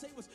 say was,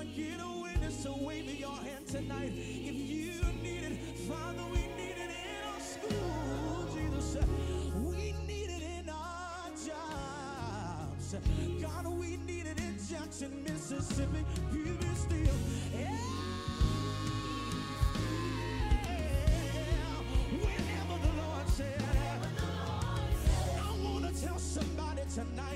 I get a witness to wave your hand tonight? If you need it, Father, we need it in our school, Jesus. We need it in our jobs. God, we need it in Jackson, Mississippi. Give me still. Yeah. Whenever the Lord said, I want to tell somebody tonight,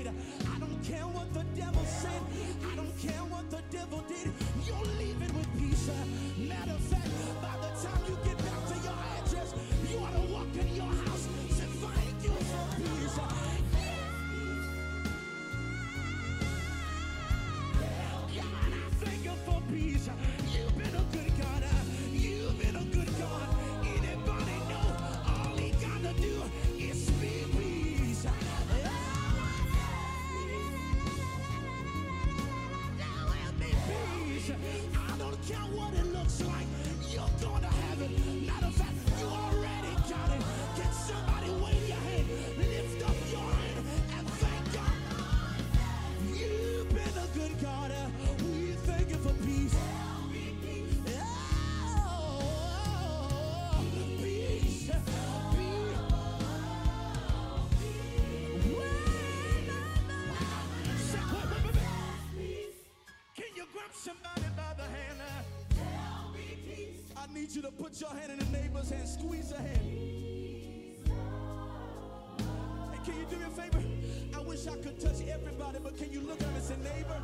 put your hand in the neighbor's hand, squeeze her hand. Hey, can you do me a favor? I wish I could touch everybody, but can you look at me and say, neighbor?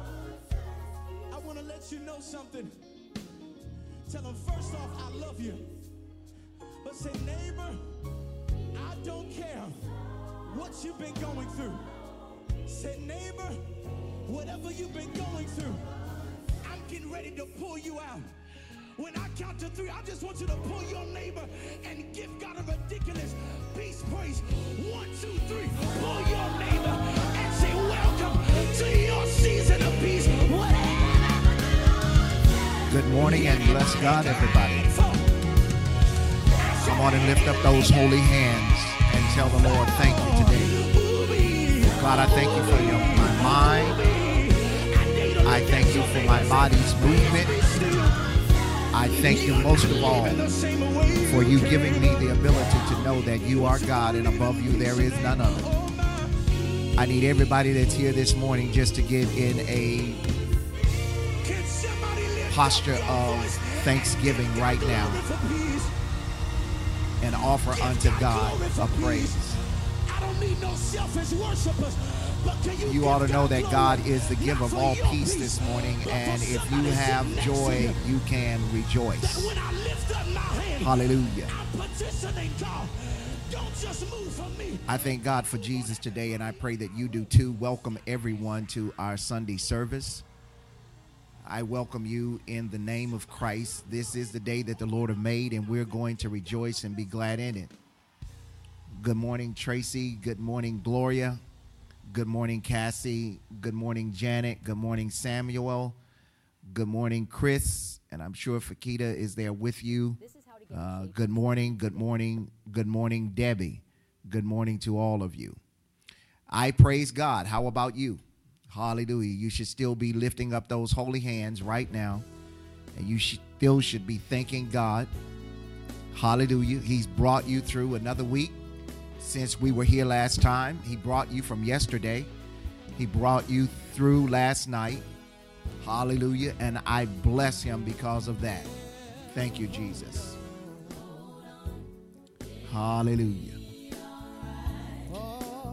I want to let you know something. Tell them first off, I love you. But say, neighbor, I don't care what you've been going through. Say, neighbor, whatever you've been going through, I'm getting ready to pull you out. When I count to three, I just want you to pull your neighbor and give God a ridiculous peace praise. One, two, three. Pull your neighbor and say, Welcome to your season of peace. Good morning and bless God, everybody. Come on and lift up those holy hands and tell the Lord, thank you today. God, I thank you for your, my mind. I thank you for my body's movement. I thank you most of all for you giving me the ability to know that you are God and above you there is none other. I need everybody that's here this morning just to get in a posture of thanksgiving right now and offer unto God a praise. I don't need no selfish worshipers. You, ought to know that? God is the giver of all peace this morning, and if you have joy, you can rejoice. Hallelujah. I thank God for Jesus today, and I pray that you do too. Welcome everyone to our Sunday service. I welcome you in the name of Christ. This is the day that the Lord have made, and we're going to rejoice and be glad in it. Good morning, Tracy. Good morning, Gloria. Good morning, Cassie. Good morning, Janet. Good morning, Samuel. Good morning, Chris. And I'm sure Fakita is there with you. Uh, good morning, good morning, good morning, Debbie. Good morning to all of you. I praise God. How about you? Hallelujah. You should still be lifting up those holy hands right now. And you should, still should be thanking God. Hallelujah. He's brought you through another week since we were here last time. He brought you from yesterday. He brought you through last night. Hallelujah. And I bless him because of that. Thank you, Jesus. Hallelujah.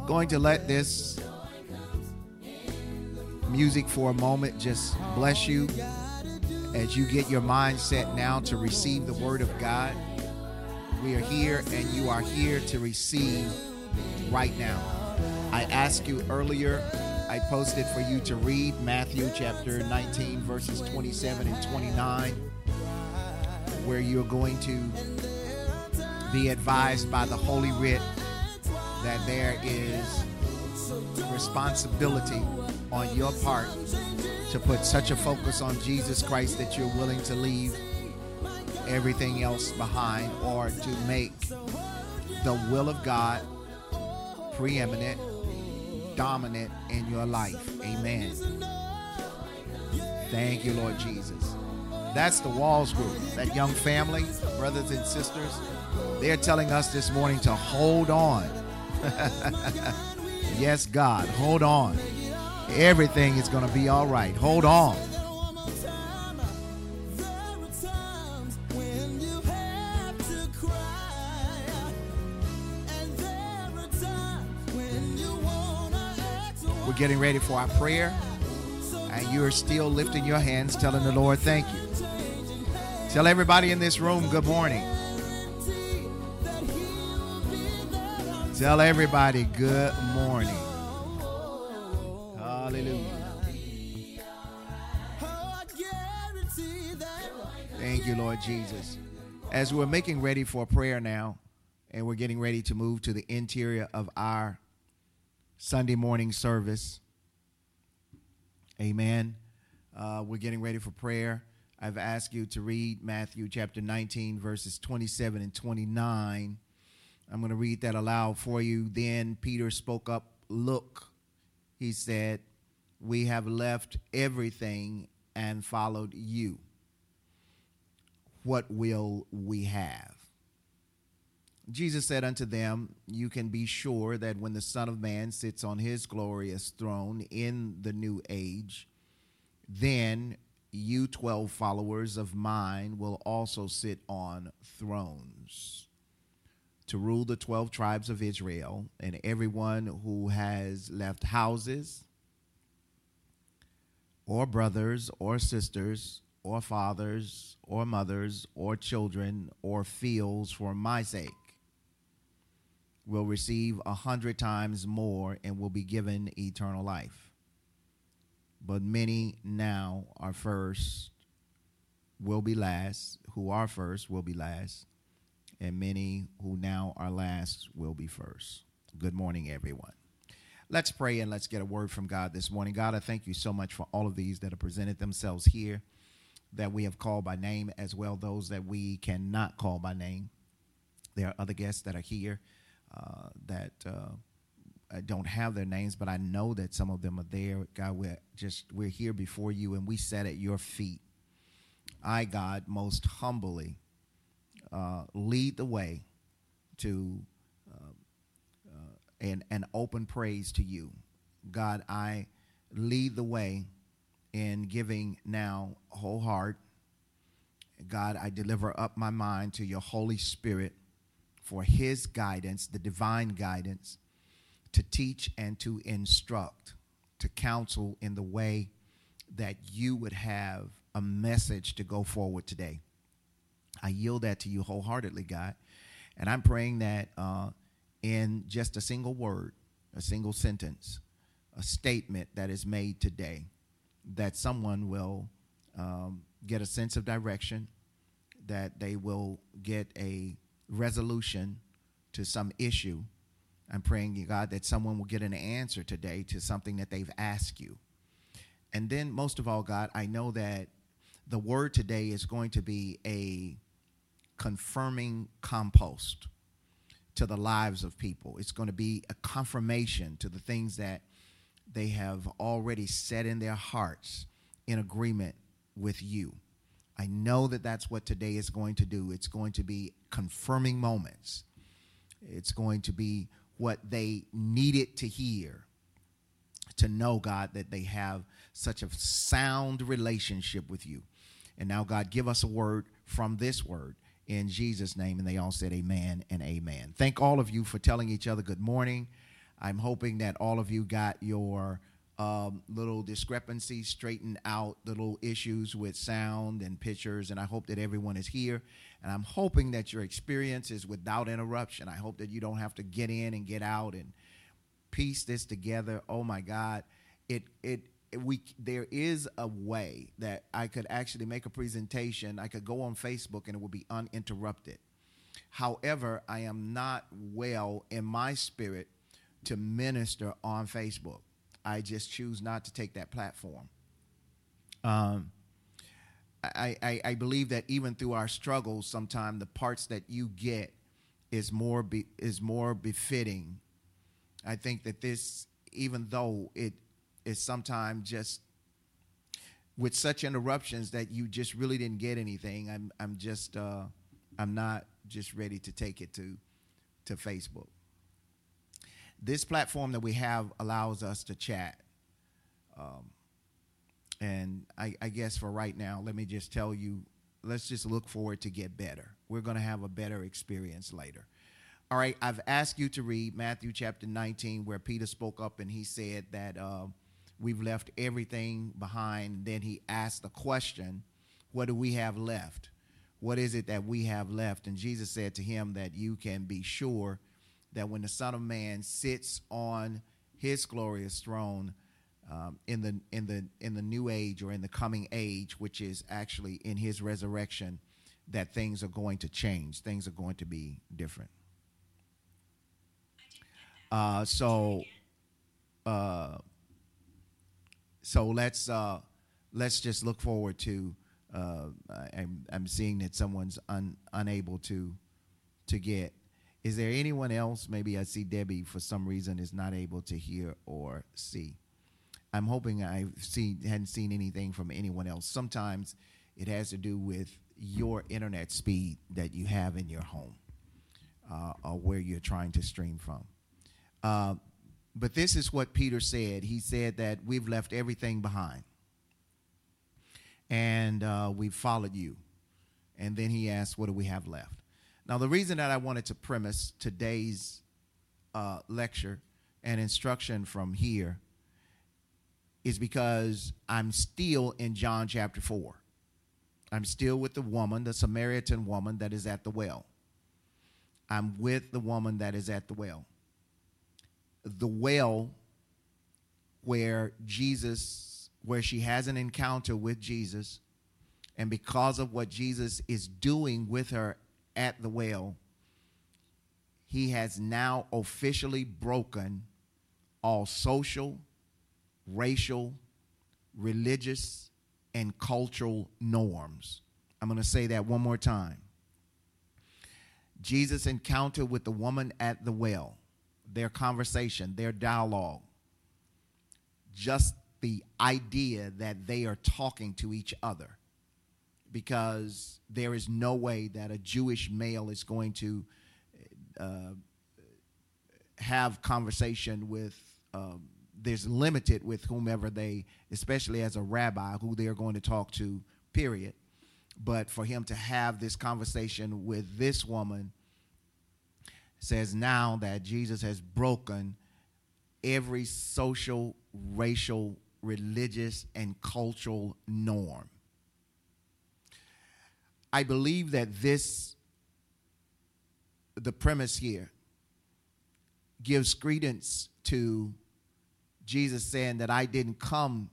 Going to let this music for a moment just bless you as you get your mind set now to receive the word of God. We are here and you are here to receive right now. I asked you earlier I posted for you to read Matthew chapter 19, verses 27 and 29, where you're going to be advised by the Holy Writ that there is responsibility on your part to put such a focus on Jesus Christ that you're willing to leave everything else behind or to make the will of God preeminent, dominant in your life. Amen. Thank you, Lord Jesus. That's the Walls Group, that young family, brothers and sisters. They're telling us this morning to hold on. yes, God, hold on. Everything is going to be all right. Hold on. Getting ready for our prayer, and you're still lifting your hands, telling the Lord, Thank you. Tell everybody in this room, Good morning. Tell everybody, Good morning. Hallelujah. Thank you, Lord Jesus. As we're making ready for prayer now, and we're getting ready to move to the interior of our Sunday morning service. Amen. Uh, we're getting ready for prayer. I've asked you to read Matthew chapter 19, verses 27 and 29. I'm going to read that aloud for you. Then Peter spoke up. Look, he said, We have left everything and followed you. What will we have? Jesus said unto them, You can be sure that when the Son of Man sits on his glorious throne in the new age, then you 12 followers of mine will also sit on thrones to rule the 12 tribes of Israel, and everyone who has left houses, or brothers, or sisters, or fathers, or mothers, or children, or fields for my sake will receive a hundred times more and will be given eternal life. But many now are first, will be last, who are first will be last, and many who now are last will be first. Good morning, everyone. Let's pray and let's get a word from God this morning. God, I thank you so much for all of these that have presented themselves here, that we have called by name, as well those that we cannot call by name. There are other guests that are here uh, that uh, I don't have their names, but I know that some of them are there. God, we're just we're here before you, and we sat at your feet. I, God, most humbly uh, lead the way to uh, uh, an an open praise to you, God. I lead the way in giving now whole heart. God, I deliver up my mind to your Holy Spirit for his guidance, the divine guidance, to teach and to instruct, to counsel in the way that you would have a message to go forward today. I yield that to you wholeheartedly, God. And I'm praying that uh, in just a single word, a single sentence, a statement that is made today, that someone will um, get a sense of direction, that they will get a resolution to some issue. I'm praying, God, that someone will get an answer today to something that they've asked you. And then, most of all, God, I know that the word today is going to be a confirming compost to the lives of people. It's going to be a confirmation to the things that they have already set in their hearts in agreement with you. I know that that's what today is going to do. It's going to be confirming moments. It's going to be what they needed to hear to know, God, that they have such a sound relationship with you. And now, God, give us a word from this word in Jesus' name. And they all said, Amen and Amen. Thank all of you for telling each other good morning. I'm hoping that all of you got your um, little discrepancies straightened out, little issues with sound and pictures, and I hope that everyone is here. And I'm hoping that your experience is without interruption. I hope that you don't have to get in and get out and piece this together. Oh my God. it it we there is a way that I could actually make a presentation. I could go on Facebook and it would be uninterrupted. However, I am not well in my spirit to minister on Facebook. I just choose not to take that platform. Um, I, I, I believe that even through our struggles, sometimes the parts that you get is more be, is more befitting. I think that this, even though it is sometimes just with such interruptions that you just really didn't get anything. I'm I'm just uh, I'm not just ready to take it to to Facebook. This platform that we have allows us to chat. Um, and I, I guess for right now, let me just tell you, let's just look forward to get better. We're going to have a better experience later. All right, I've asked you to read Matthew chapter 19, where Peter spoke up and he said that uh, we've left everything behind. Then he asked the question, What do we have left? What is it that we have left? And Jesus said to him that you can be sure that when the Son of Man sits on his glorious throne um, in the in the in the new age or in the coming age, which is actually in his resurrection, that things are going to change. Things are going to be different. Uh, so, uh, so let's uh, let's just look forward to. Uh, I'm, I'm seeing that someone's un, unable to to get. Is there anyone else? Maybe I see Debbie for some reason is not able to hear or see. I'm hoping I've seen hadn't seen anything from anyone else. Sometimes it has to do with your internet speed that you have in your home uh, or where you're trying to stream from. Uh, but this is what Peter said. He said that we've left everything behind and uh, we've followed you. And then he asked, What do we have left? Now, the reason that I wanted to premise today's uh, lecture and instruction from here is because I'm still in John chapter 4. I'm still with the woman, the Samaritan woman that is at the well. I'm with the woman that is at the well. The well where Jesus, where she has an encounter with Jesus, and because of what Jesus is doing with her at the well, he has now officially broken all social, racial, religious, and cultural norms. I'm going to say that one more time. Jesus' encounter with the woman at the well, their conversation, their dialogue, just the idea that they are talking to each other because there is no way that a Jewish male is going to uh, have conversation with um, there's limited with whomever they, especially as a rabbi, who they're going to talk to, period. But for him to have this conversation with this woman says now that Jesus has broken every social, racial, religious, and cultural norm. I believe that this, the premise here, gives credence to Jesus saying that I didn't come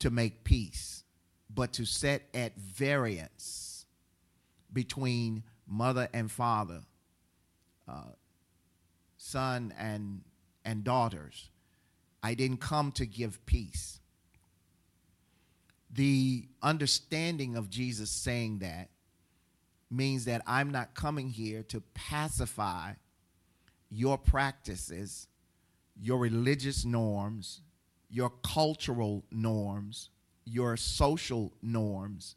to make peace, but to set at variance between mother and father, uh, son and and daughters. I didn't come to give peace. The understanding of Jesus saying that means that I'm not coming here to pacify your practices your religious norms, your cultural norms, your social norms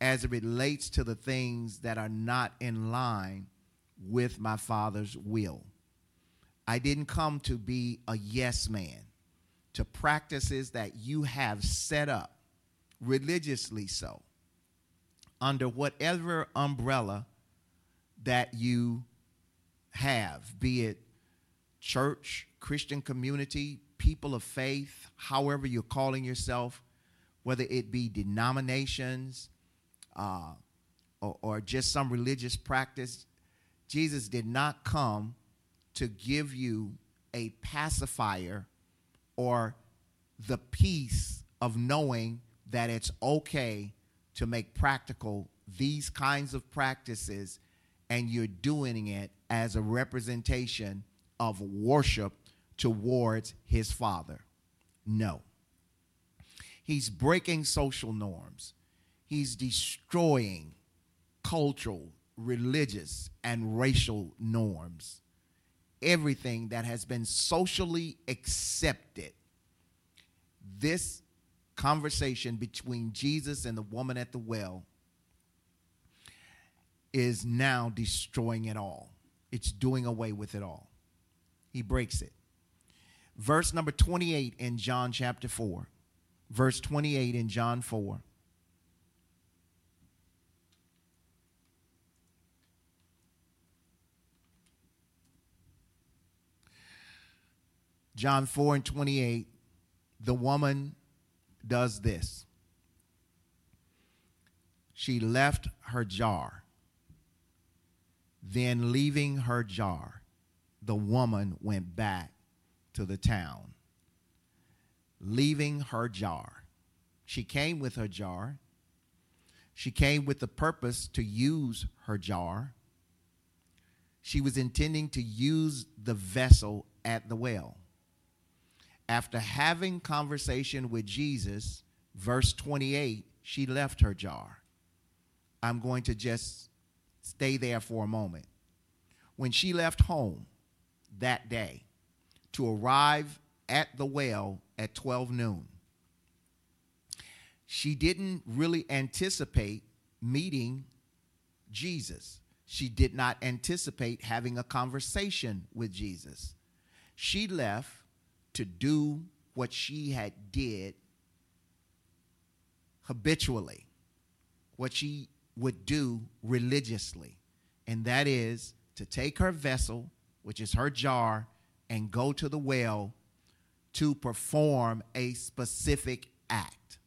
as it relates to the things that are not in line with my Father's will. I didn't come to be a yes man to practices that you have set up, religiously so, under whatever umbrella that you have, be it church, Christian community, people of faith, however you're calling yourself, whether it be denominations uh, or, or just some religious practice, Jesus did not come to give you a pacifier or the peace of knowing that it's okay to make practical these kinds of practices and you're doing it as a representation of worship towards his father. No. He's breaking social norms. He's destroying cultural, religious, and racial norms. Everything that has been socially accepted. This conversation between Jesus and the woman at the well is now destroying it all. It's doing away with it all. He breaks it. Verse number 28 in John chapter 4. Verse 28 in John 4. John 4 and 28, the woman does this. She left her jar. Then, leaving her jar, the woman went back to the town, leaving her jar. She came with her jar. She came with the purpose to use her jar. She was intending to use the vessel at the well after having conversation with Jesus, verse 28, she left her jar. I'm going to just stay there for a moment. When she left home that day to arrive at the well at 12 noon, she didn't really anticipate meeting Jesus. She did not anticipate having a conversation with Jesus. She left to do what she had did habitually, what she would do religiously, and that is to take her vessel, which is her jar, and go to the well to perform a specific act.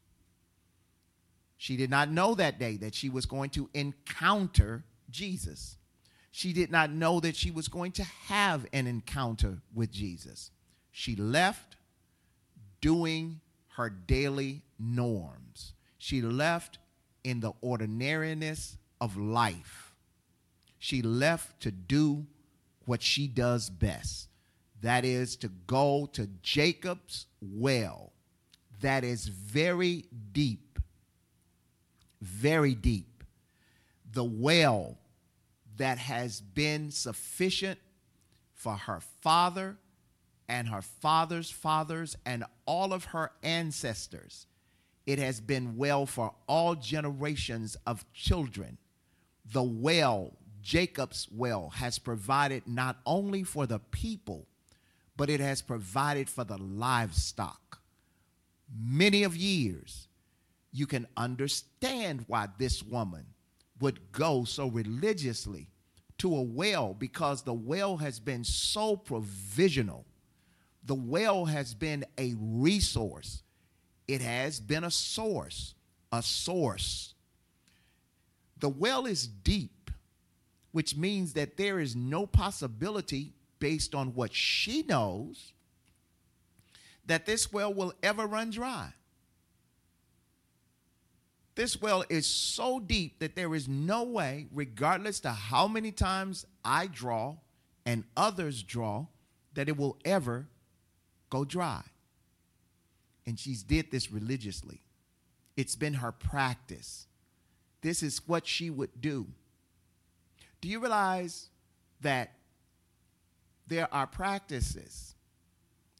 She did not know that day that she was going to encounter Jesus. She did not know that she was going to have an encounter with Jesus she left doing her daily norms. She left in the ordinariness of life. She left to do what she does best that is, to go to Jacob's well that is very deep, very deep. The well that has been sufficient for her father and her father's fathers and all of her ancestors. It has been well for all generations of children. The well, Jacob's well, has provided not only for the people, but it has provided for the livestock. Many of years, you can understand why this woman would go so religiously to a well because the well has been so provisional the well has been a resource, it has been a source, a source. The well is deep, which means that there is no possibility, based on what she knows, that this well will ever run dry. This well is so deep that there is no way, regardless to how many times I draw and others draw, that it will ever go dry. And she's did this religiously. It's been her practice. This is what she would do. Do you realize that there are practices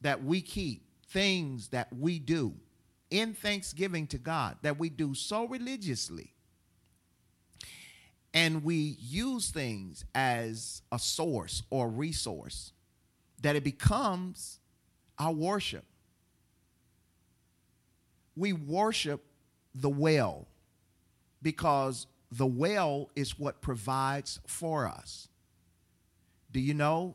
that we keep, things that we do in thanksgiving to God that we do so religiously? And we use things as a source or resource that it becomes our worship. We worship the well because the well is what provides for us. Do you know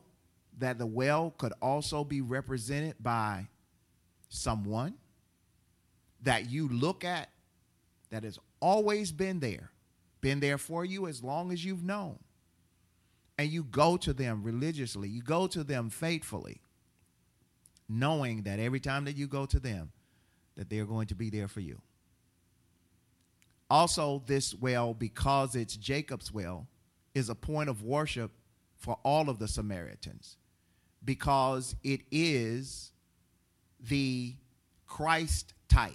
that the well could also be represented by someone that you look at that has always been there, been there for you as long as you've known? And you go to them religiously, you go to them faithfully knowing that every time that you go to them, that they're going to be there for you. Also, this well, because it's Jacob's well, is a point of worship for all of the Samaritans because it is the Christ type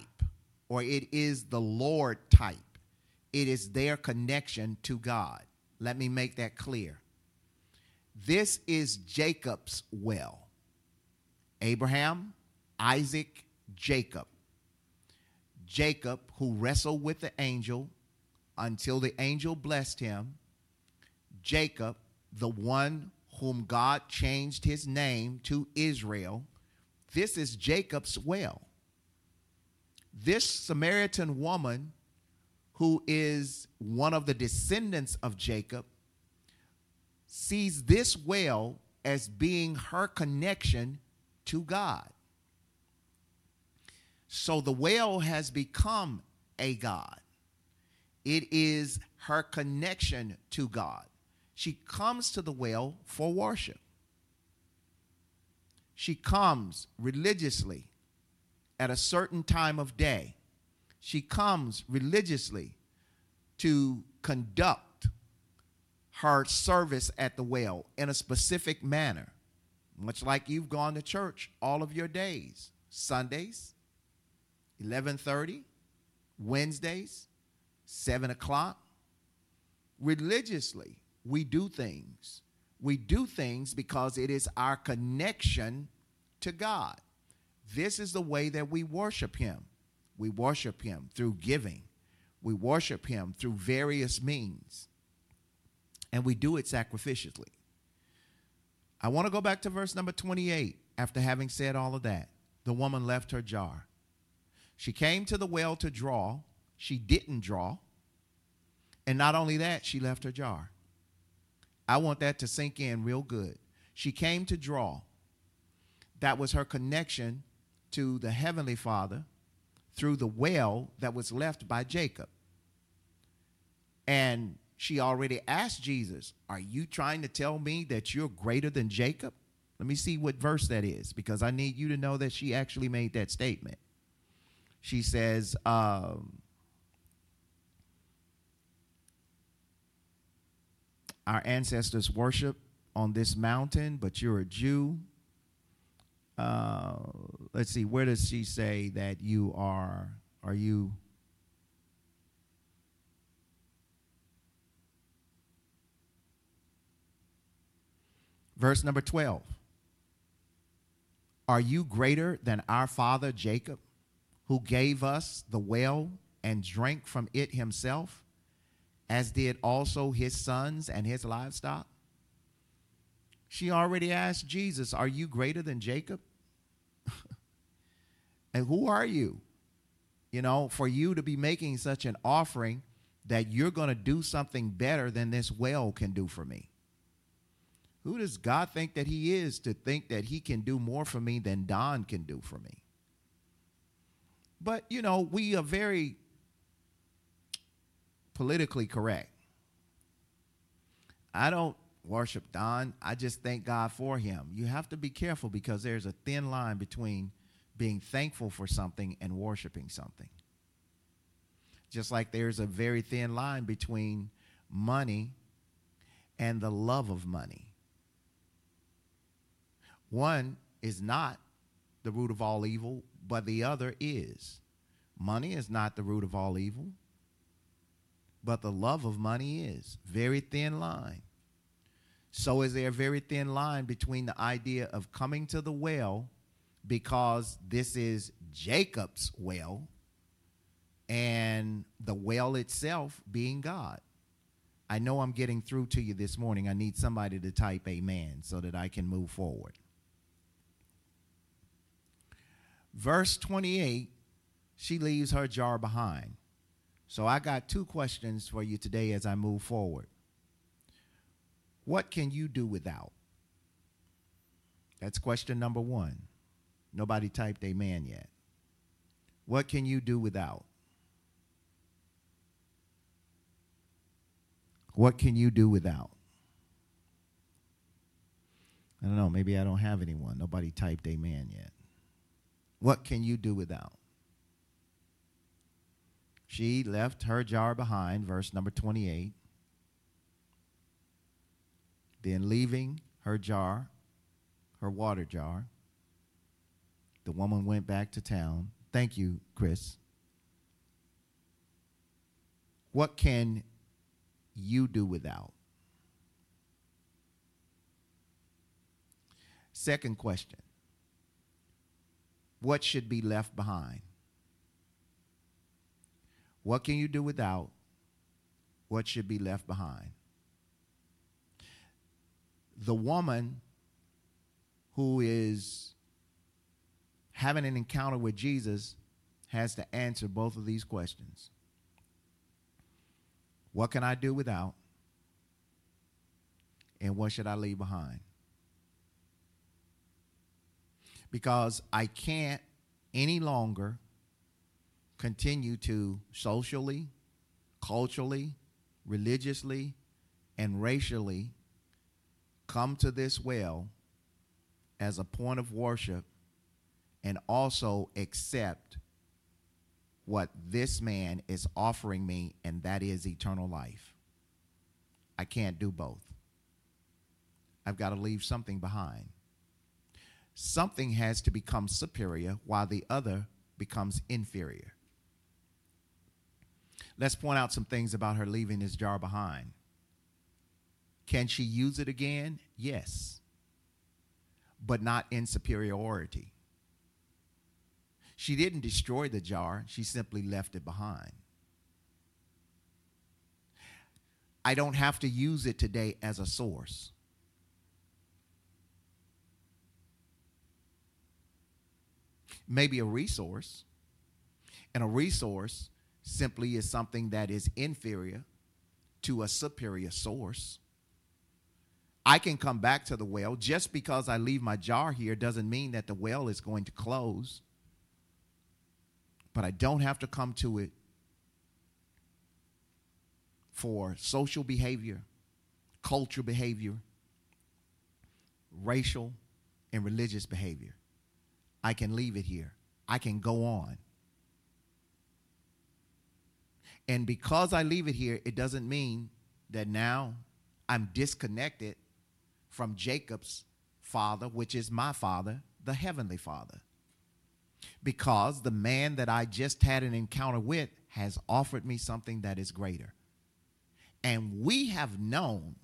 or it is the Lord type. It is their connection to God. Let me make that clear. This is Jacob's well. Abraham, Isaac, Jacob. Jacob, who wrestled with the angel until the angel blessed him. Jacob, the one whom God changed his name to Israel. This is Jacob's well. This Samaritan woman, who is one of the descendants of Jacob, sees this well as being her connection to God. So the well has become a God. It is her connection to God. She comes to the well for worship. She comes religiously at a certain time of day. She comes religiously to conduct her service at the well in a specific manner, much like you've gone to church all of your days. Sundays, 11:30, Wednesdays, 7 o'clock. Religiously, we do things. We do things because it is our connection to God. This is the way that we worship Him. We worship Him through giving, we worship Him through various means, and we do it sacrificially. I want to go back to verse number 28 after having said all of that. The woman left her jar. She came to the well to draw. She didn't draw. And not only that, she left her jar. I want that to sink in real good. She came to draw. That was her connection to the Heavenly Father through the well that was left by Jacob. And she already asked Jesus, Are you trying to tell me that you're greater than Jacob? Let me see what verse that is because I need you to know that she actually made that statement. She says, um, our ancestors worship on this mountain, but you're a Jew. Uh, let's see, where does she say that you are? Are you? Verse number 12. Are you greater than our father Jacob, who gave us the well and drank from it himself? as did also his sons and his livestock? She already asked Jesus, Are you greater than Jacob? and who are you? You know, for you to be making such an offering that you're going to do something better than this well can do for me. Who does God think that He is to think that He can do more for me than Don can do for me? But, you know, we are very politically correct. I don't worship Don. I just thank God for him. You have to be careful because there's a thin line between being thankful for something and worshiping something. Just like there's a very thin line between money and the love of money. One is not the root of all evil, but the other is. Money is not the root of all evil but the love of money is. Very thin line. So is there a very thin line between the idea of coming to the well because this is Jacob's well and the well itself being God. I know I'm getting through to you this morning. I need somebody to type amen so that I can move forward. Verse 28, she leaves her jar behind. So I got two questions for you today as I move forward. What can you do without? That's question number one. Nobody typed amen yet. What can you do without? What can you do without? I don't know. Maybe I don't have anyone. Nobody typed amen yet. What can you do without? She left her jar behind, verse number 28. Then, leaving her jar, her water jar, the woman went back to town. Thank you, Chris. What can you do without? Second question What should be left behind? What can you do without? What should be left behind? The woman who is having an encounter with Jesus has to answer both of these questions. What can I do without? And what should I leave behind? Because I can't any longer continue to socially, culturally, religiously, and racially come to this well as a point of worship and also accept what this man is offering me, and that is eternal life. I can't do both. I've got to leave something behind. Something has to become superior while the other becomes inferior. Let's point out some things about her leaving this jar behind. Can she use it again? Yes, but not in superiority. She didn't destroy the jar, she simply left it behind. I don't have to use it today as a source. Maybe a resource. And a resource simply is something that is inferior to a superior source. I can come back to the well. Just because I leave my jar here doesn't mean that the well is going to close but I don't have to come to it for social behavior, cultural behavior, racial, and religious behavior. I can leave it here. I can go on. And because I leave it here, it doesn't mean that now I'm disconnected from Jacob's father, which is my father, the heavenly father because the man that I just had an encounter with has offered me something that is greater. And we have known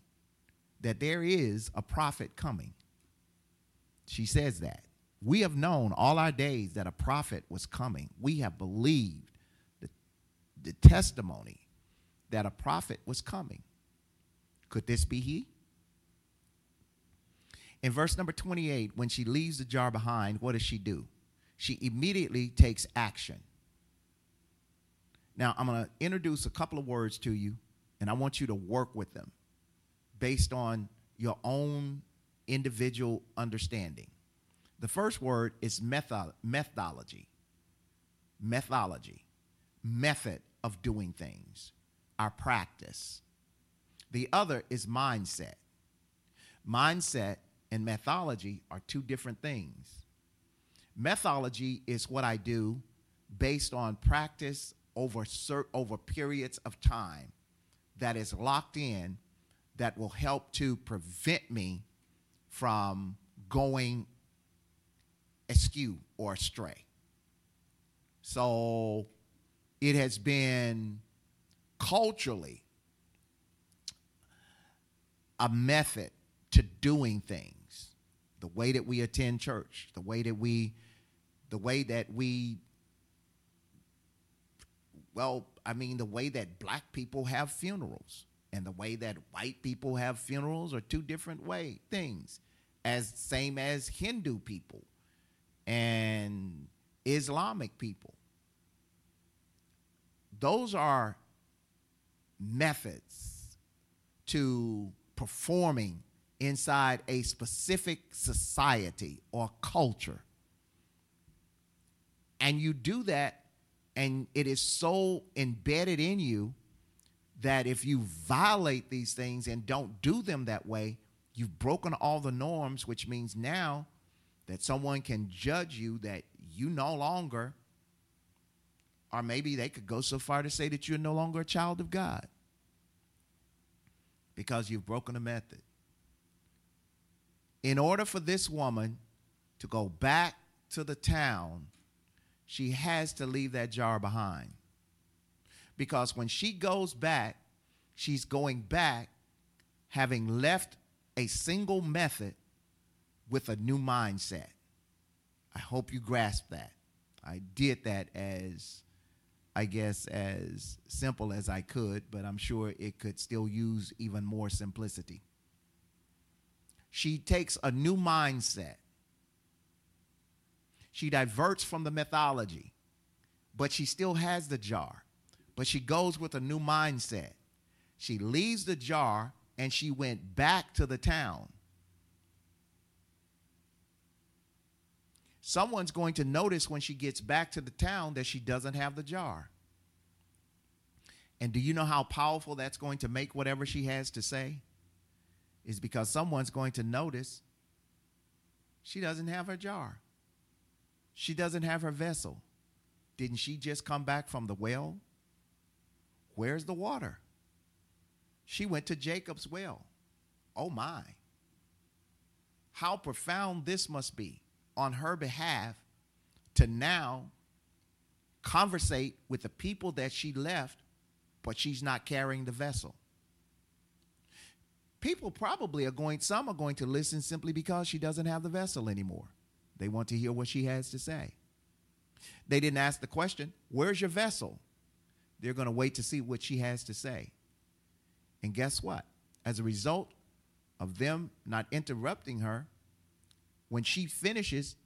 that there is a prophet coming. She says that. We have known all our days that a prophet was coming. We have believed the, the testimony that a prophet was coming. Could this be he? In verse number 28, when she leaves the jar behind, what does she do? she immediately takes action. Now, I'm going to introduce a couple of words to you, and I want you to work with them based on your own individual understanding. The first word is method, methodology. Methodology. Method of doing things. Our practice. The other is mindset. Mindset and methodology are two different things. Methodology is what I do based on practice over over periods of time that is locked in that will help to prevent me from going askew or astray. So it has been culturally a method to doing things. The way that we attend church, the way that we the way that we well, I mean, the way that black people have funerals and the way that white people have funerals are two different way things, as same as Hindu people and Islamic people. Those are methods to performing inside a specific society or culture. And you do that, and it is so embedded in you that if you violate these things and don't do them that way, you've broken all the norms, which means now that someone can judge you that you no longer, or maybe they could go so far to say that you're no longer a child of God because you've broken a method. In order for this woman to go back to the town, she has to leave that jar behind. Because when she goes back, she's going back having left a single method with a new mindset. I hope you grasp that. I did that as, I guess, as simple as I could, but I'm sure it could still use even more simplicity. She takes a new mindset. She diverts from the mythology, but she still has the jar. But she goes with a new mindset. She leaves the jar and she went back to the town. Someone's going to notice when she gets back to the town that she doesn't have the jar. And do you know how powerful that's going to make whatever she has to say? Is because someone's going to notice she doesn't have her jar. She doesn't have her vessel. Didn't she just come back from the well? Where's the water? She went to Jacob's well. Oh my. How profound this must be on her behalf to now conversate with the people that she left, but she's not carrying the vessel. People probably are going, some are going to listen simply because she doesn't have the vessel anymore. They want to hear what she has to say. They didn't ask the question, Where's your vessel? They're going to wait to see what she has to say. And guess what? As a result of them not interrupting her, when she finishes,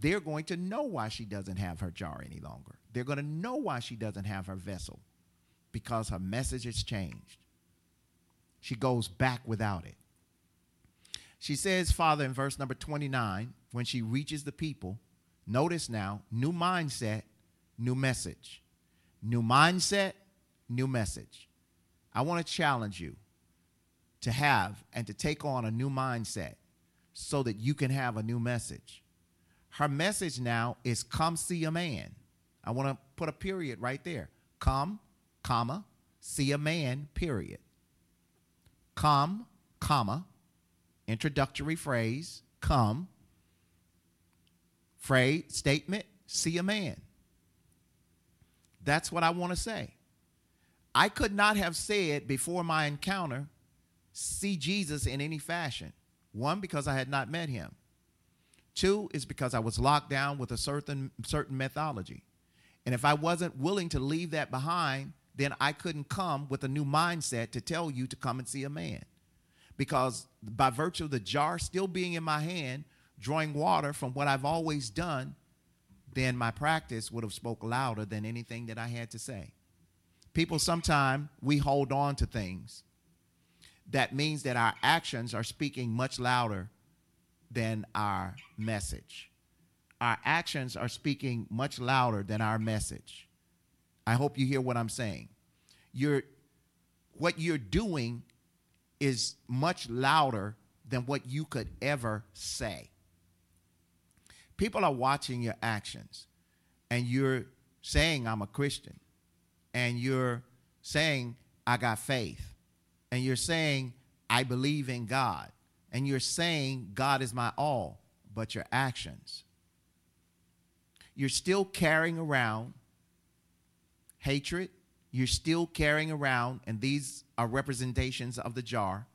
they're going to know why she doesn't have her jar any longer. They're going to know why she doesn't have her vessel because her message has changed. She goes back without it. She says, Father, in verse number 29, when she reaches the people, notice now, new mindset, new message. New mindset, new message. I want to challenge you to have and to take on a new mindset so that you can have a new message. Her message now is come see a man. I want to put a period right there. Come, comma, see a man, period. Come, comma, introductory phrase, come, phrase, statement, see a man. That's what I want to say. I could not have said before my encounter, see Jesus in any fashion. One, because I had not met him. Two is because I was locked down with a certain certain methodology. And if I wasn't willing to leave that behind, then I couldn't come with a new mindset to tell you to come and see a man. Because by virtue of the jar still being in my hand, drawing water from what I've always done, then my practice would have spoke louder than anything that I had to say. People sometimes we hold on to things. That means that our actions are speaking much louder than our message. Our actions are speaking much louder than our message. I hope you hear what I'm saying. You're what you're doing is much louder than what you could ever say. People are watching your actions, and you're saying, I'm a Christian, and you're saying, I got faith, and you're saying, I believe in God, and you're saying, God is my all, but your actions, you're still carrying around hatred, you're still carrying around, and these are representations of the jar,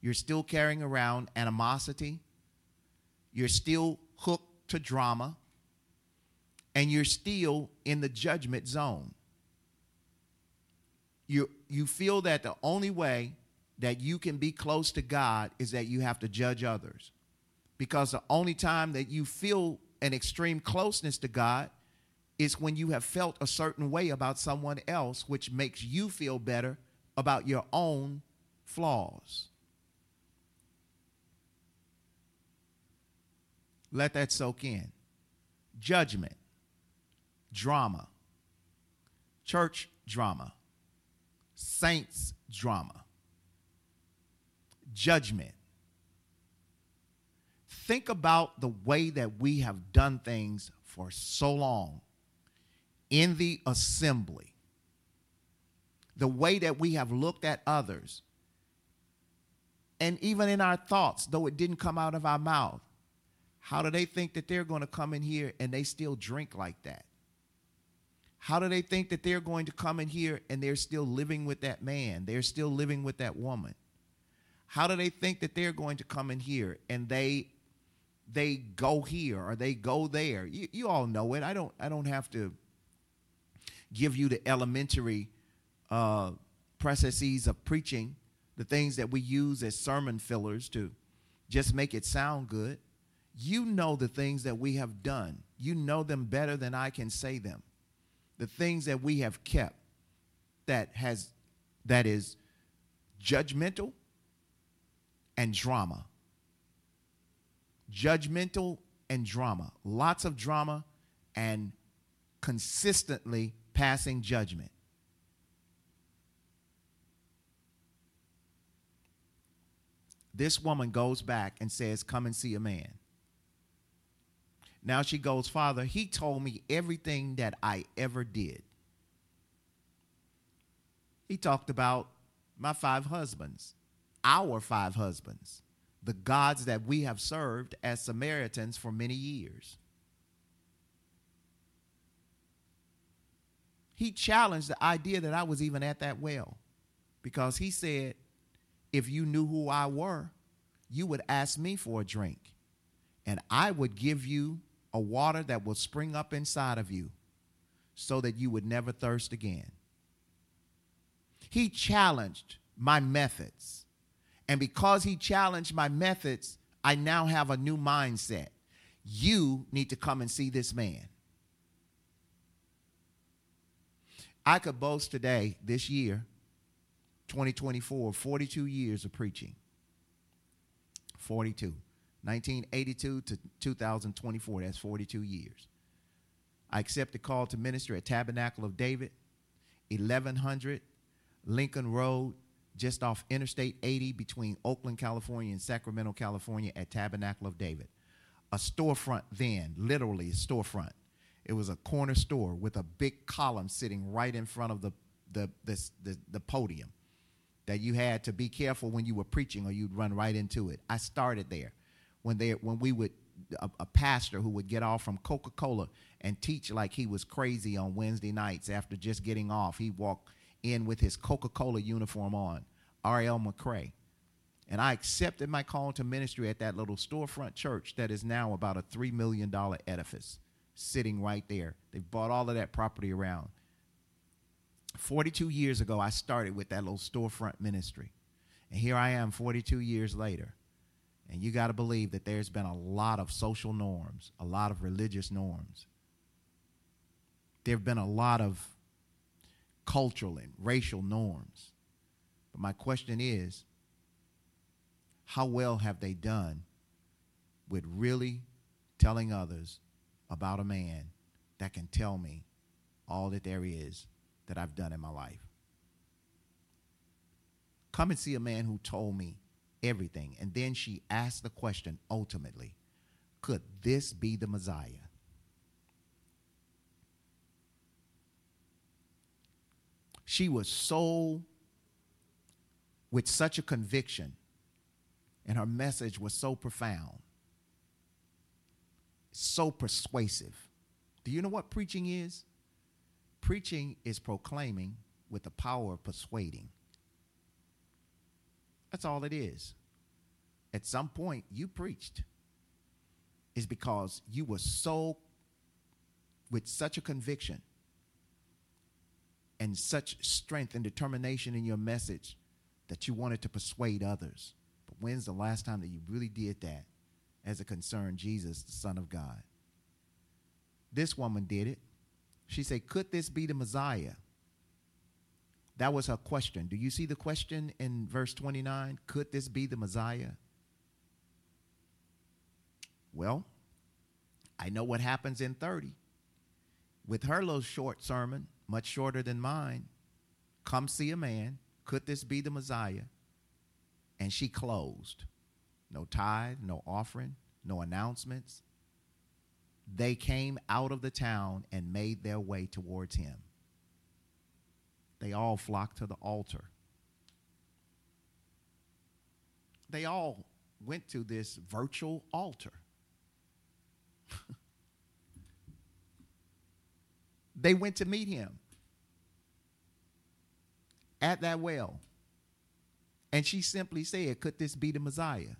you're still carrying around animosity, you're still hooked to drama, and you're still in the judgment zone. You, you feel that the only way that you can be close to God is that you have to judge others. Because the only time that you feel an extreme closeness to God is when you have felt a certain way about someone else, which makes you feel better about your own flaws. Let that soak in. Judgment, drama, church drama, saints drama, judgment, think about the way that we have done things for so long in the assembly, the way that we have looked at others, and even in our thoughts, though it didn't come out of our mouth. How do they think that they're going to come in here and they still drink like that? How do they think that they're going to come in here and they're still living with that man? They're still living with that woman? How do they think that they're going to come in here and they they go here or they go there? You, you all know it. I don't I don't have to give you the elementary uh, processes of preaching, the things that we use as sermon fillers to just make it sound good. You know the things that we have done. You know them better than I can say them the things that we have kept that has that is judgmental and drama. Judgmental and drama. Lots of drama and consistently passing judgment. This woman goes back and says come and see a man. Now she goes, Father, he told me everything that I ever did. He talked about my five husbands, our five husbands, the gods that we have served as Samaritans for many years. He challenged the idea that I was even at that well because he said, if you knew who I were, you would ask me for a drink, and I would give you a water that will spring up inside of you so that you would never thirst again. He challenged my methods. And because he challenged my methods, I now have a new mindset. You need to come and see this man. I could boast today, this year, 2024, 42 years of preaching. 42. 1982 to 2024. That's 42 years. I accepted a call to minister at Tabernacle of David, 1100 Lincoln Road, just off Interstate 80 between Oakland, California and Sacramento, California at Tabernacle of David. A storefront then, literally a storefront. It was a corner store with a big column sitting right in front of the, the, the, the, the podium that you had to be careful when you were preaching or you'd run right into it. I started there when they when we would a, a pastor who would get off from Coca Cola and teach like he was crazy on Wednesday nights after just getting off. He walked in with his Coca Cola uniform on, R.L. McCray. And I accepted my call to ministry at that little storefront church that is now about a $3 million edifice sitting right there. They've bought all of that property around. 42 years ago, I started with that little storefront ministry. And here I am 42 years later. And you got to believe that there's been a lot of social norms, a lot of religious norms. There have been a lot of cultural and racial norms. But my question is how well have they done with really telling others about a man that can tell me all that there is that I've done in my life? Come and see a man who told me everything. And then she asked the question ultimately could this be the Messiah? She was so, with such a conviction, and her message was so profound, so persuasive. Do you know what preaching is? Preaching is proclaiming with the power of persuading. That's all it is. At some point, you preached. Is because you were so, with such a conviction and such strength and determination in your message that you wanted to persuade others. But when's the last time that you really did that as it concerned Jesus, the Son of God? This woman did it. She said, Could this be the Messiah? That was her question. Do you see the question in verse 29? Could this be the Messiah? Well, I know what happens in 30. With her little short sermon, much shorter than mine, come see a man. Could this be the Messiah? And she closed. No tithe, no offering, no announcements. They came out of the town and made their way towards him. They all flocked to the altar. They all went to this virtual altar. they went to meet him at that well. And she simply said, Could this be the Messiah?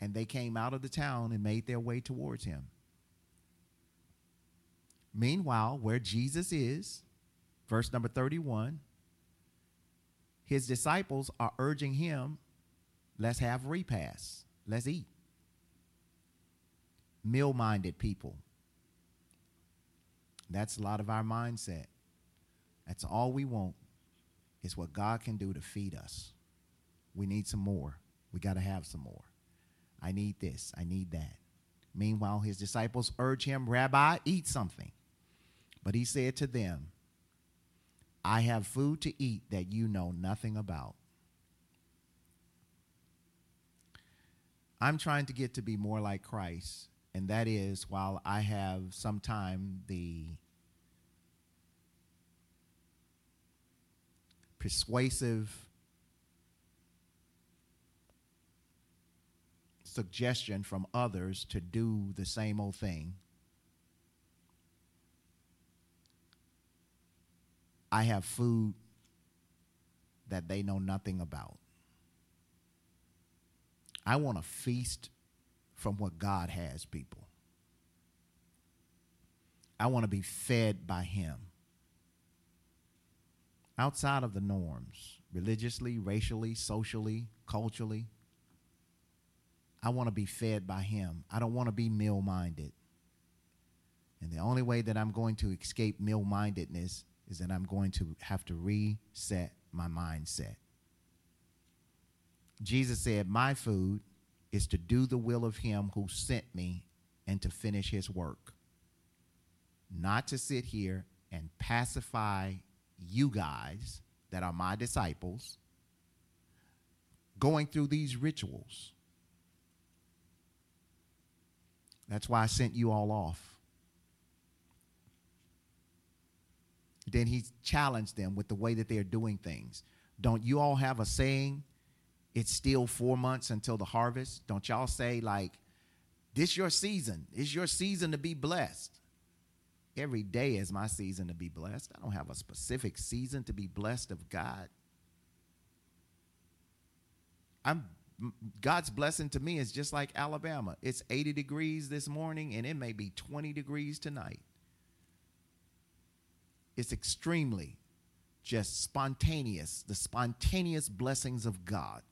And they came out of the town and made their way towards him. Meanwhile, where Jesus is, verse number 31, his disciples are urging him, let's have repasts, let's eat. Meal minded people. That's a lot of our mindset. That's all we want is what God can do to feed us. We need some more. We got to have some more. I need this. I need that. Meanwhile, his disciples urge him, Rabbi, eat something. But he said to them, I have food to eat that you know nothing about. I'm trying to get to be more like Christ, and that is while I have sometime the persuasive suggestion from others to do the same old thing. I have food that they know nothing about. I want to feast from what God has, people. I want to be fed by Him outside of the norms, religiously, racially, socially, culturally. I want to be fed by Him. I don't want to be meal minded. And the only way that I'm going to escape meal mindedness is that I'm going to have to reset my mindset. Jesus said, My food is to do the will of Him who sent me and to finish His work, not to sit here and pacify you guys that are my disciples going through these rituals. That's why I sent you all off. Then he challenged them with the way that they're doing things. Don't you all have a saying, it's still four months until the harvest? Don't y'all say, like, this your season. It's your season to be blessed. Every day is my season to be blessed. I don't have a specific season to be blessed of God. I'm God's blessing to me is just like Alabama. It's 80 degrees this morning and it may be 20 degrees tonight. It's extremely just spontaneous, the spontaneous blessings of God.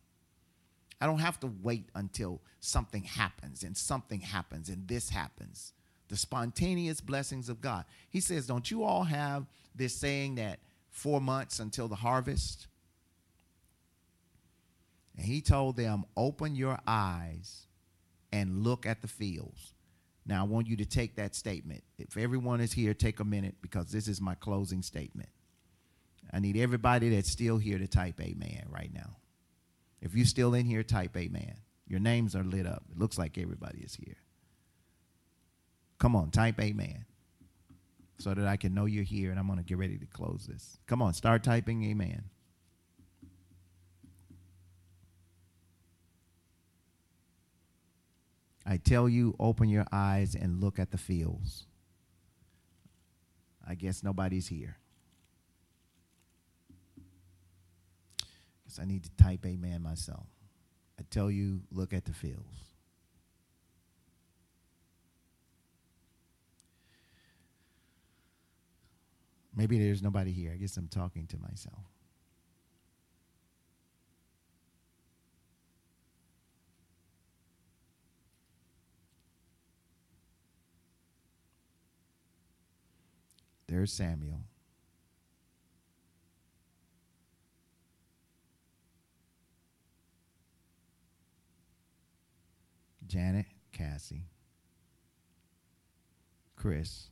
I don't have to wait until something happens and something happens and this happens the spontaneous blessings of God. He says, Don't you all have this saying that four months until the harvest? And he told them, Open your eyes and look at the fields. Now, I want you to take that statement. If everyone is here, take a minute because this is my closing statement. I need everybody that's still here to type amen right now. If you're still in here, type amen. Your names are lit up. It looks like everybody is here. Come on, type amen. So that I can know you're here and I'm going to get ready to close this. Come on, start typing amen. I tell you, open your eyes and look at the fields. I guess nobody's here. Because I need to type amen myself. I tell you, look at the fields. Maybe there's nobody here. I guess I'm talking to myself. There's Samuel. Janet, Cassie, Chris,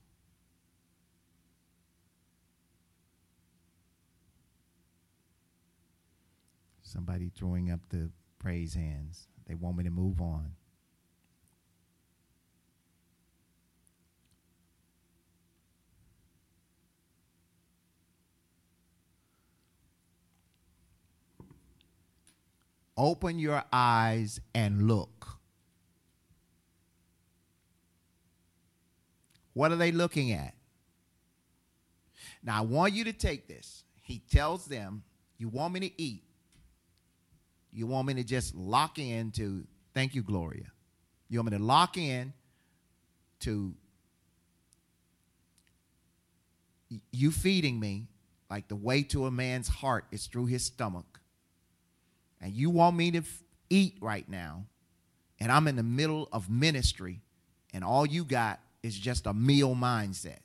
Somebody throwing up the praise hands. They want me to move on. Open your eyes and look. What are they looking at? Now, I want you to take this. He tells them, You want me to eat? You want me to just lock in to, thank you, Gloria. You want me to lock in to you feeding me like the way to a man's heart is through his stomach. And you want me to f- eat right now, and I'm in the middle of ministry, and all you got is just a meal mindset.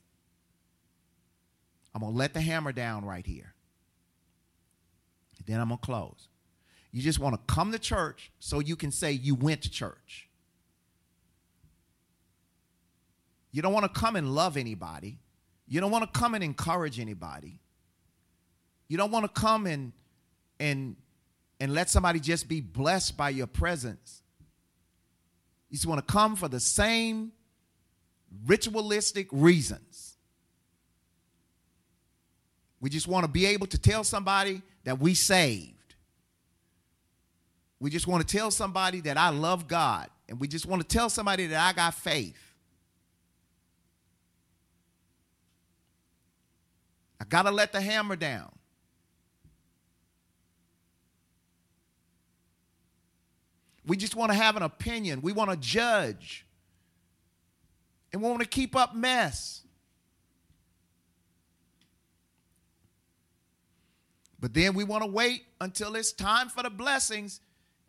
I'm going to let the hammer down right here. Then I'm going to close. You just want to come to church so you can say you went to church. You don't want to come and love anybody. You don't want to come and encourage anybody. You don't want to come and and and let somebody just be blessed by your presence. You just want to come for the same ritualistic reasons. We just want to be able to tell somebody that we saved. We just want to tell somebody that I love God. And we just want to tell somebody that I got faith. I got to let the hammer down. We just want to have an opinion. We want to judge. And we want to keep up mess. But then we want to wait until it's time for the blessings.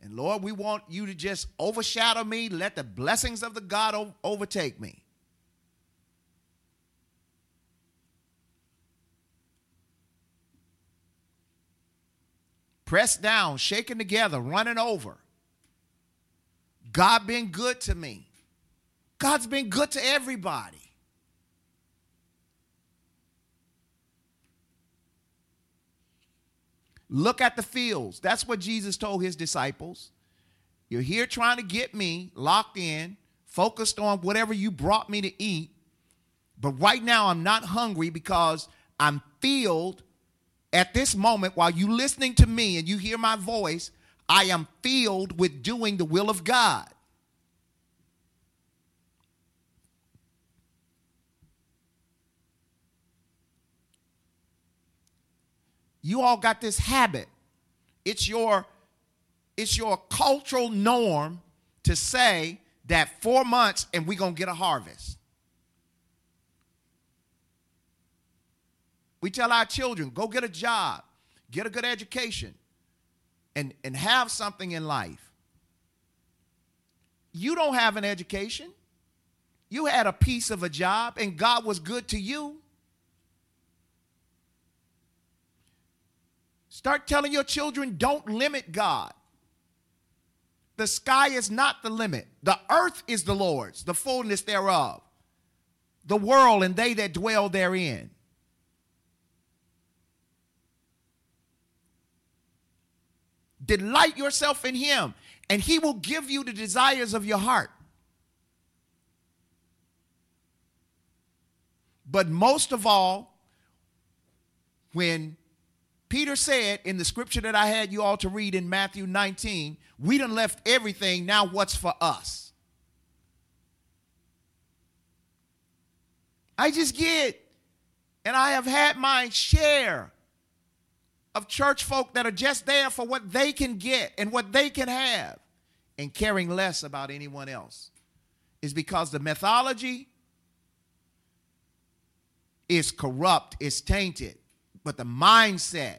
And Lord, we want you to just overshadow me. Let the blessings of the God overtake me. Pressed down, shaken together, running over. God been good to me. God's been good to everybody. Look at the fields. That's what Jesus told his disciples. You're here trying to get me locked in, focused on whatever you brought me to eat. But right now, I'm not hungry because I'm filled at this moment while you listening to me and you hear my voice. I am filled with doing the will of God. You all got this habit. It's your it's your cultural norm to say that 4 months and we're to get a harvest. We tell our children, go get a job, get a good education, and, and have something in life. You don't have an education. You had a piece of a job, and God was good to you. Start telling your children don't limit God. The sky is not the limit. The earth is the Lord's, the fullness thereof, the world and they that dwell therein. Delight yourself in Him, and He will give you the desires of your heart. But most of all, when Peter said in the scripture that I had you all to read in Matthew 19, we done left everything, now what's for us? I just get, and I have had my share of church folk that are just there for what they can get and what they can have and caring less about anyone else is because the mythology is corrupt, is tainted but the mindset.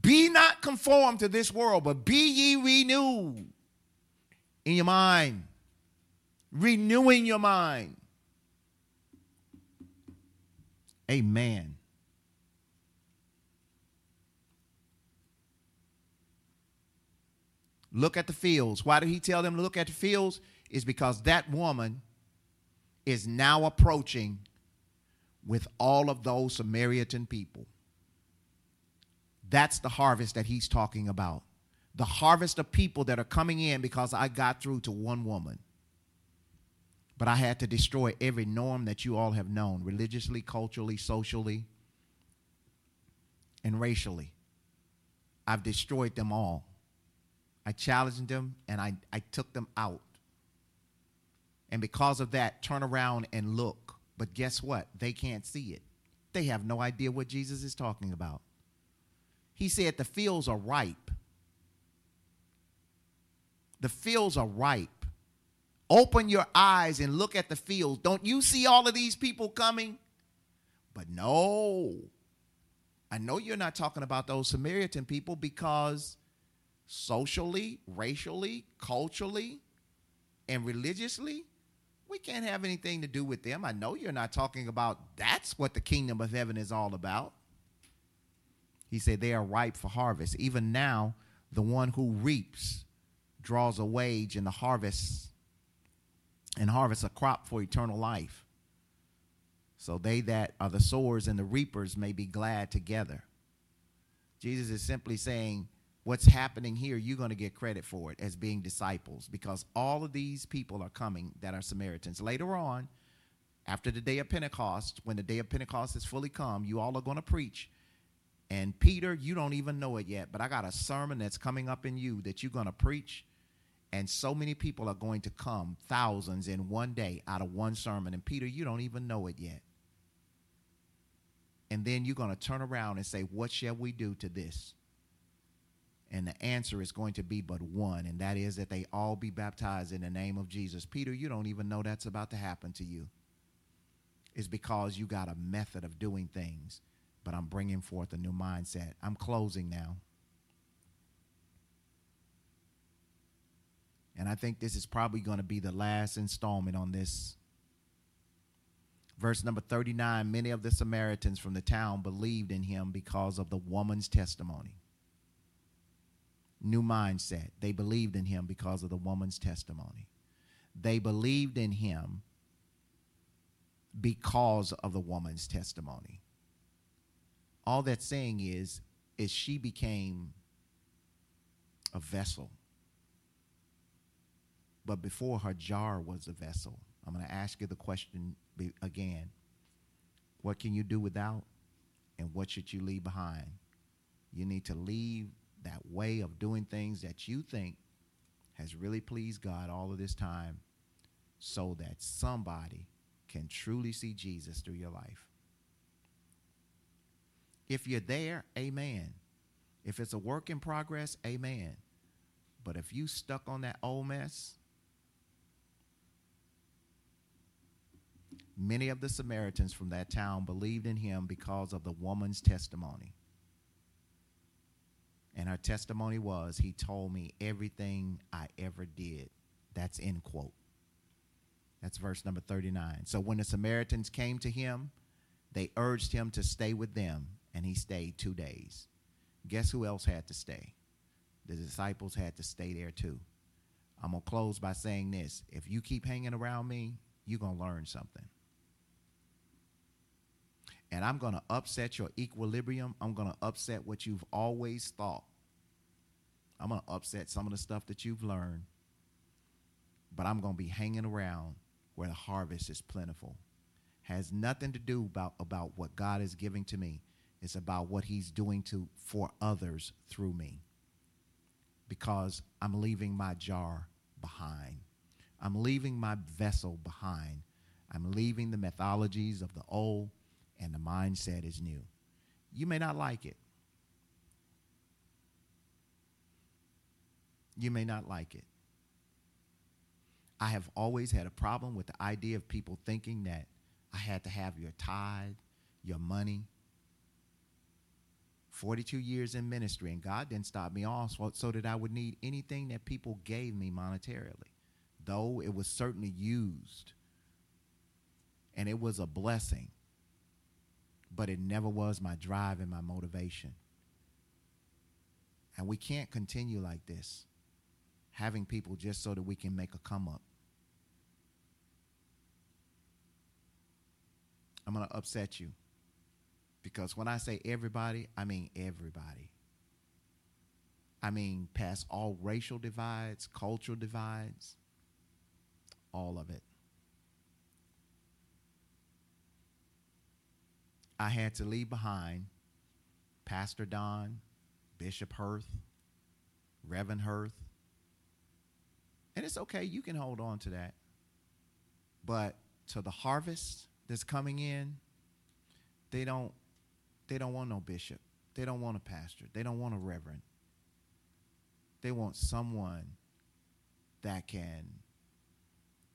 Be not conformed to this world, but be ye renewed in your mind, renewing your mind. Amen. Look at the fields. Why did he tell them to look at the fields? Is because that woman is now approaching with all of those Samaritan people. That's the harvest that he's talking about. the harvest of people that are coming in because I got through to one woman. But I had to destroy every norm that you all have known religiously, culturally, socially, and racially. I've destroyed them all. I challenged them and I, I took them out. And because of that, turn around and look. But guess what? They can't see it. They have no idea what Jesus is talking about. He said the fields are ripe. The fields are ripe. Open your eyes and look at the fields. Don't you see all of these people coming? But no. I know you're not talking about those Samaritan people because socially, racially, culturally, and religiously, we can't have anything to do with them. I know you're not talking about that's what the kingdom of heaven is all about. He said they are ripe for harvest. Even now, the one who reaps draws a wage in the harvest and harvests a crop for eternal life. So they that are the sowers and the reapers may be glad together. Jesus is simply saying, what's happening here, you're going to get credit for it as being disciples because all of these people are coming that are Samaritans. Later on, after the day of Pentecost, when the day of Pentecost is fully come, you all are going to preach. And Peter, you don't even know it yet, but I got a sermon that's coming up in you that you're going to preach. And so many people are going to come, thousands in one day out of one sermon. And Peter, you don't even know it yet. And then you're going to turn around and say, What shall we do to this? And the answer is going to be but one, and that is that they all be baptized in the name of Jesus. Peter, you don't even know that's about to happen to you. It's because you got a method of doing things, but I'm bringing forth a new mindset. I'm closing now. And I think this is probably going to be the last installment on this. Verse number 39 Many of the Samaritans from the town believed in him because of the woman's testimony new mindset. They believed in him because of the woman's testimony. They believed in him because of the woman's testimony. All that's saying is is she became a vessel. But before her jar was a vessel. I'm going to ask you the question again. What can you do without and what should you leave behind? You need to leave that way of doing things that you think has really pleased God all of this time so that somebody can truly see Jesus through your life. If you're there, amen. If it's a work in progress, amen. But if you stuck on that old mess, many of the Samaritans from that town believed in him because of the woman's testimony. And her testimony was, He told me everything I ever did. That's end quote. That's verse number 39. So when the Samaritans came to him, they urged him to stay with them, and he stayed two days. Guess who else had to stay? The disciples had to stay there too. I'm going to close by saying this. If you keep hanging around me, you're going to learn something. And I'm going to upset your equilibrium. I'm going to upset what you've always thought. I'm going to upset some of the stuff that you've learned. But I'm going to be hanging around where the harvest is plentiful. Has nothing to do about, about what God is giving to me. It's about what he's doing to for others through me. Because I'm leaving my jar behind. I'm leaving my vessel behind. I'm leaving the mythologies of the old and the mindset is new. You may not like it. You may not like it. I have always had a problem with the idea of people thinking that I had to have your tithe, your money. 42 years in ministry, and God didn't stop me off so, that I would need anything that people gave me monetarily, though it was certainly used. And it was a blessing but it never was my drive and my motivation. And we can't continue like this, having people just so that we can make a come up. I'm going to upset you. Because when I say everybody, I mean everybody. I mean, past all racial divides, cultural divides, all of it. I had to leave behind Pastor Don, Bishop Hirth, Reverend Hirth. And it's okay, you can hold on to that. But to the harvest that's coming in, they don't they don't want no bishop. They don't want a pastor. They don't want a reverend. They want someone that can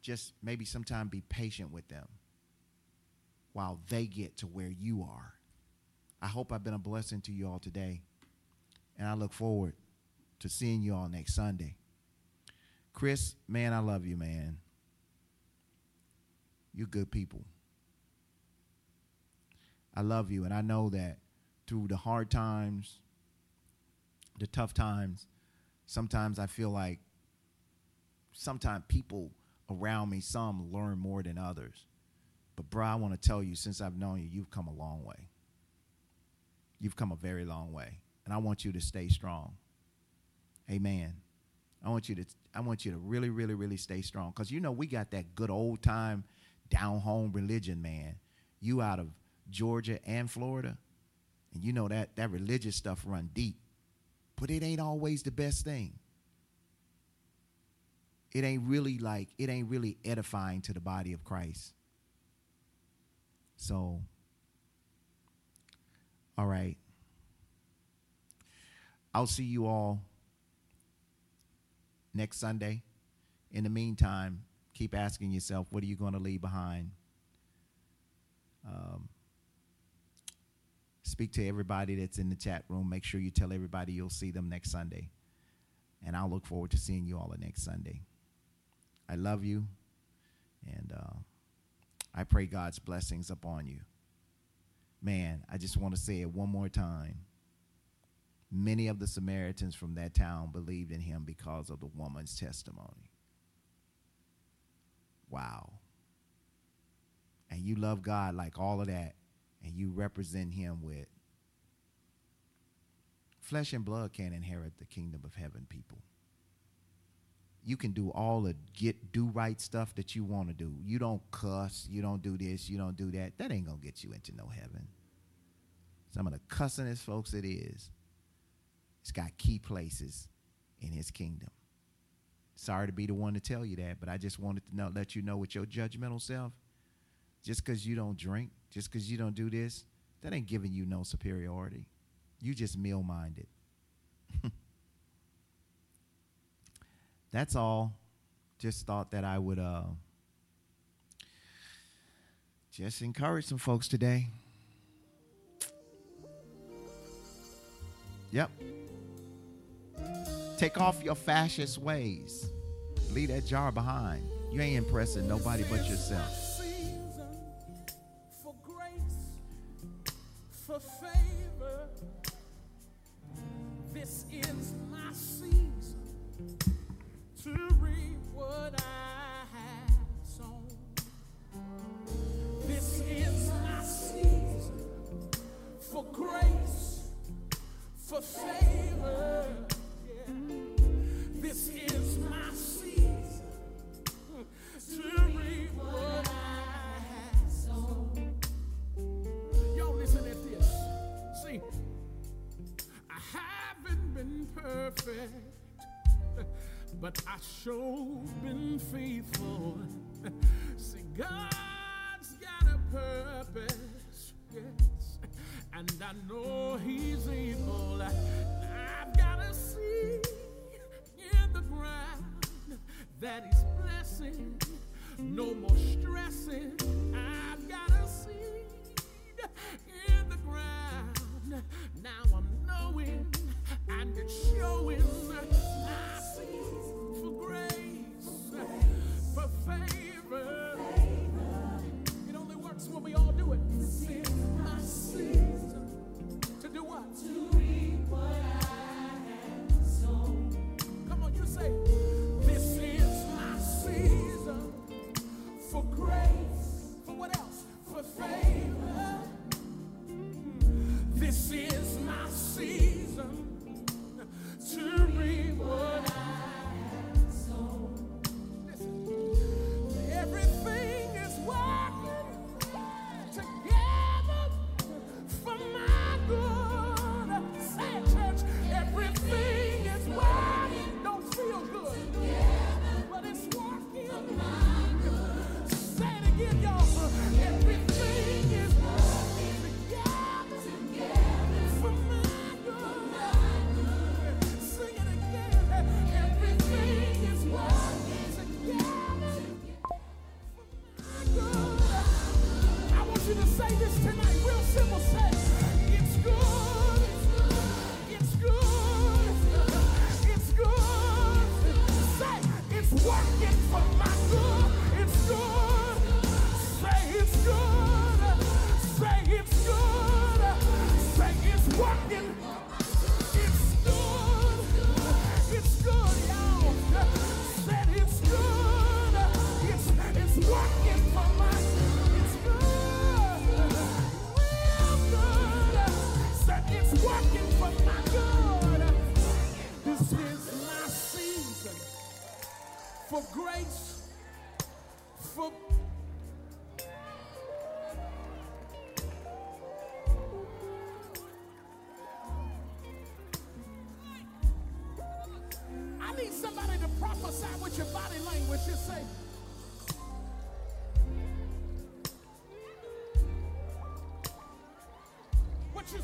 just maybe sometime be patient with them while they get to where you are. I hope I've been a blessing to you all today. And I look forward to seeing you all next Sunday. Chris, man, I love you, man. You're good people. I love you, and I know that through the hard times, the tough times, sometimes I feel like sometimes people around me, some learn more than others. But, bro, I want to tell you, since I've known you, you've come a long way. You've come a very long way. And I want you to stay strong. Amen. I want you to I want you to really, really, really stay strong. Because you know we got that good old time down home religion, man. You out of Georgia and Florida. And you know that that religious stuff run deep. But it ain't always the best thing. It ain't really like it ain't really edifying to the body of Christ. So all right. I'll see you all next Sunday. In the meantime, keep asking yourself, what are you going to leave behind? Um, speak to everybody that's in the chat room. Make sure you tell everybody you'll see them next Sunday. And I'll look forward to seeing you all next Sunday. I love you. And uh, I pray God's blessings upon you man, I just want to say it one more time. Many of the Samaritans from that town believed in him because of the woman's testimony. Wow. And you love God like all of that, and you represent him with flesh and blood can't inherit the kingdom of heaven, people. You can do all the get do right stuff that you want to do. You don't cuss, you don't do this, you don't do that. That ain't gonna get you into no heaven. Some of the cussingest folks it is, it's got key places in his kingdom. Sorry to be the one to tell you that, but I just wanted to know, let you know with your judgmental self, just because you don't drink, just because you don't do this, that ain't giving you no superiority. You just meal minded. That's all. Just thought that I would uh, just encourage some folks today. Yep. Take off your fascist ways. Leave that jar behind. You ain't impressing nobody but yourself.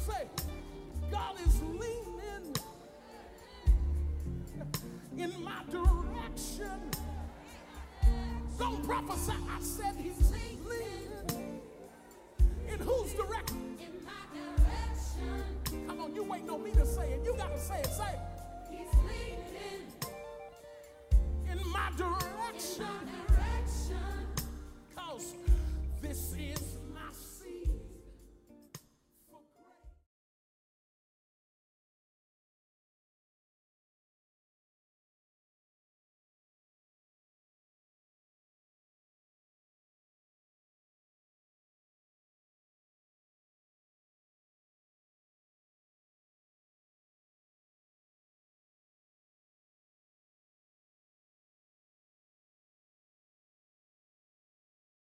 What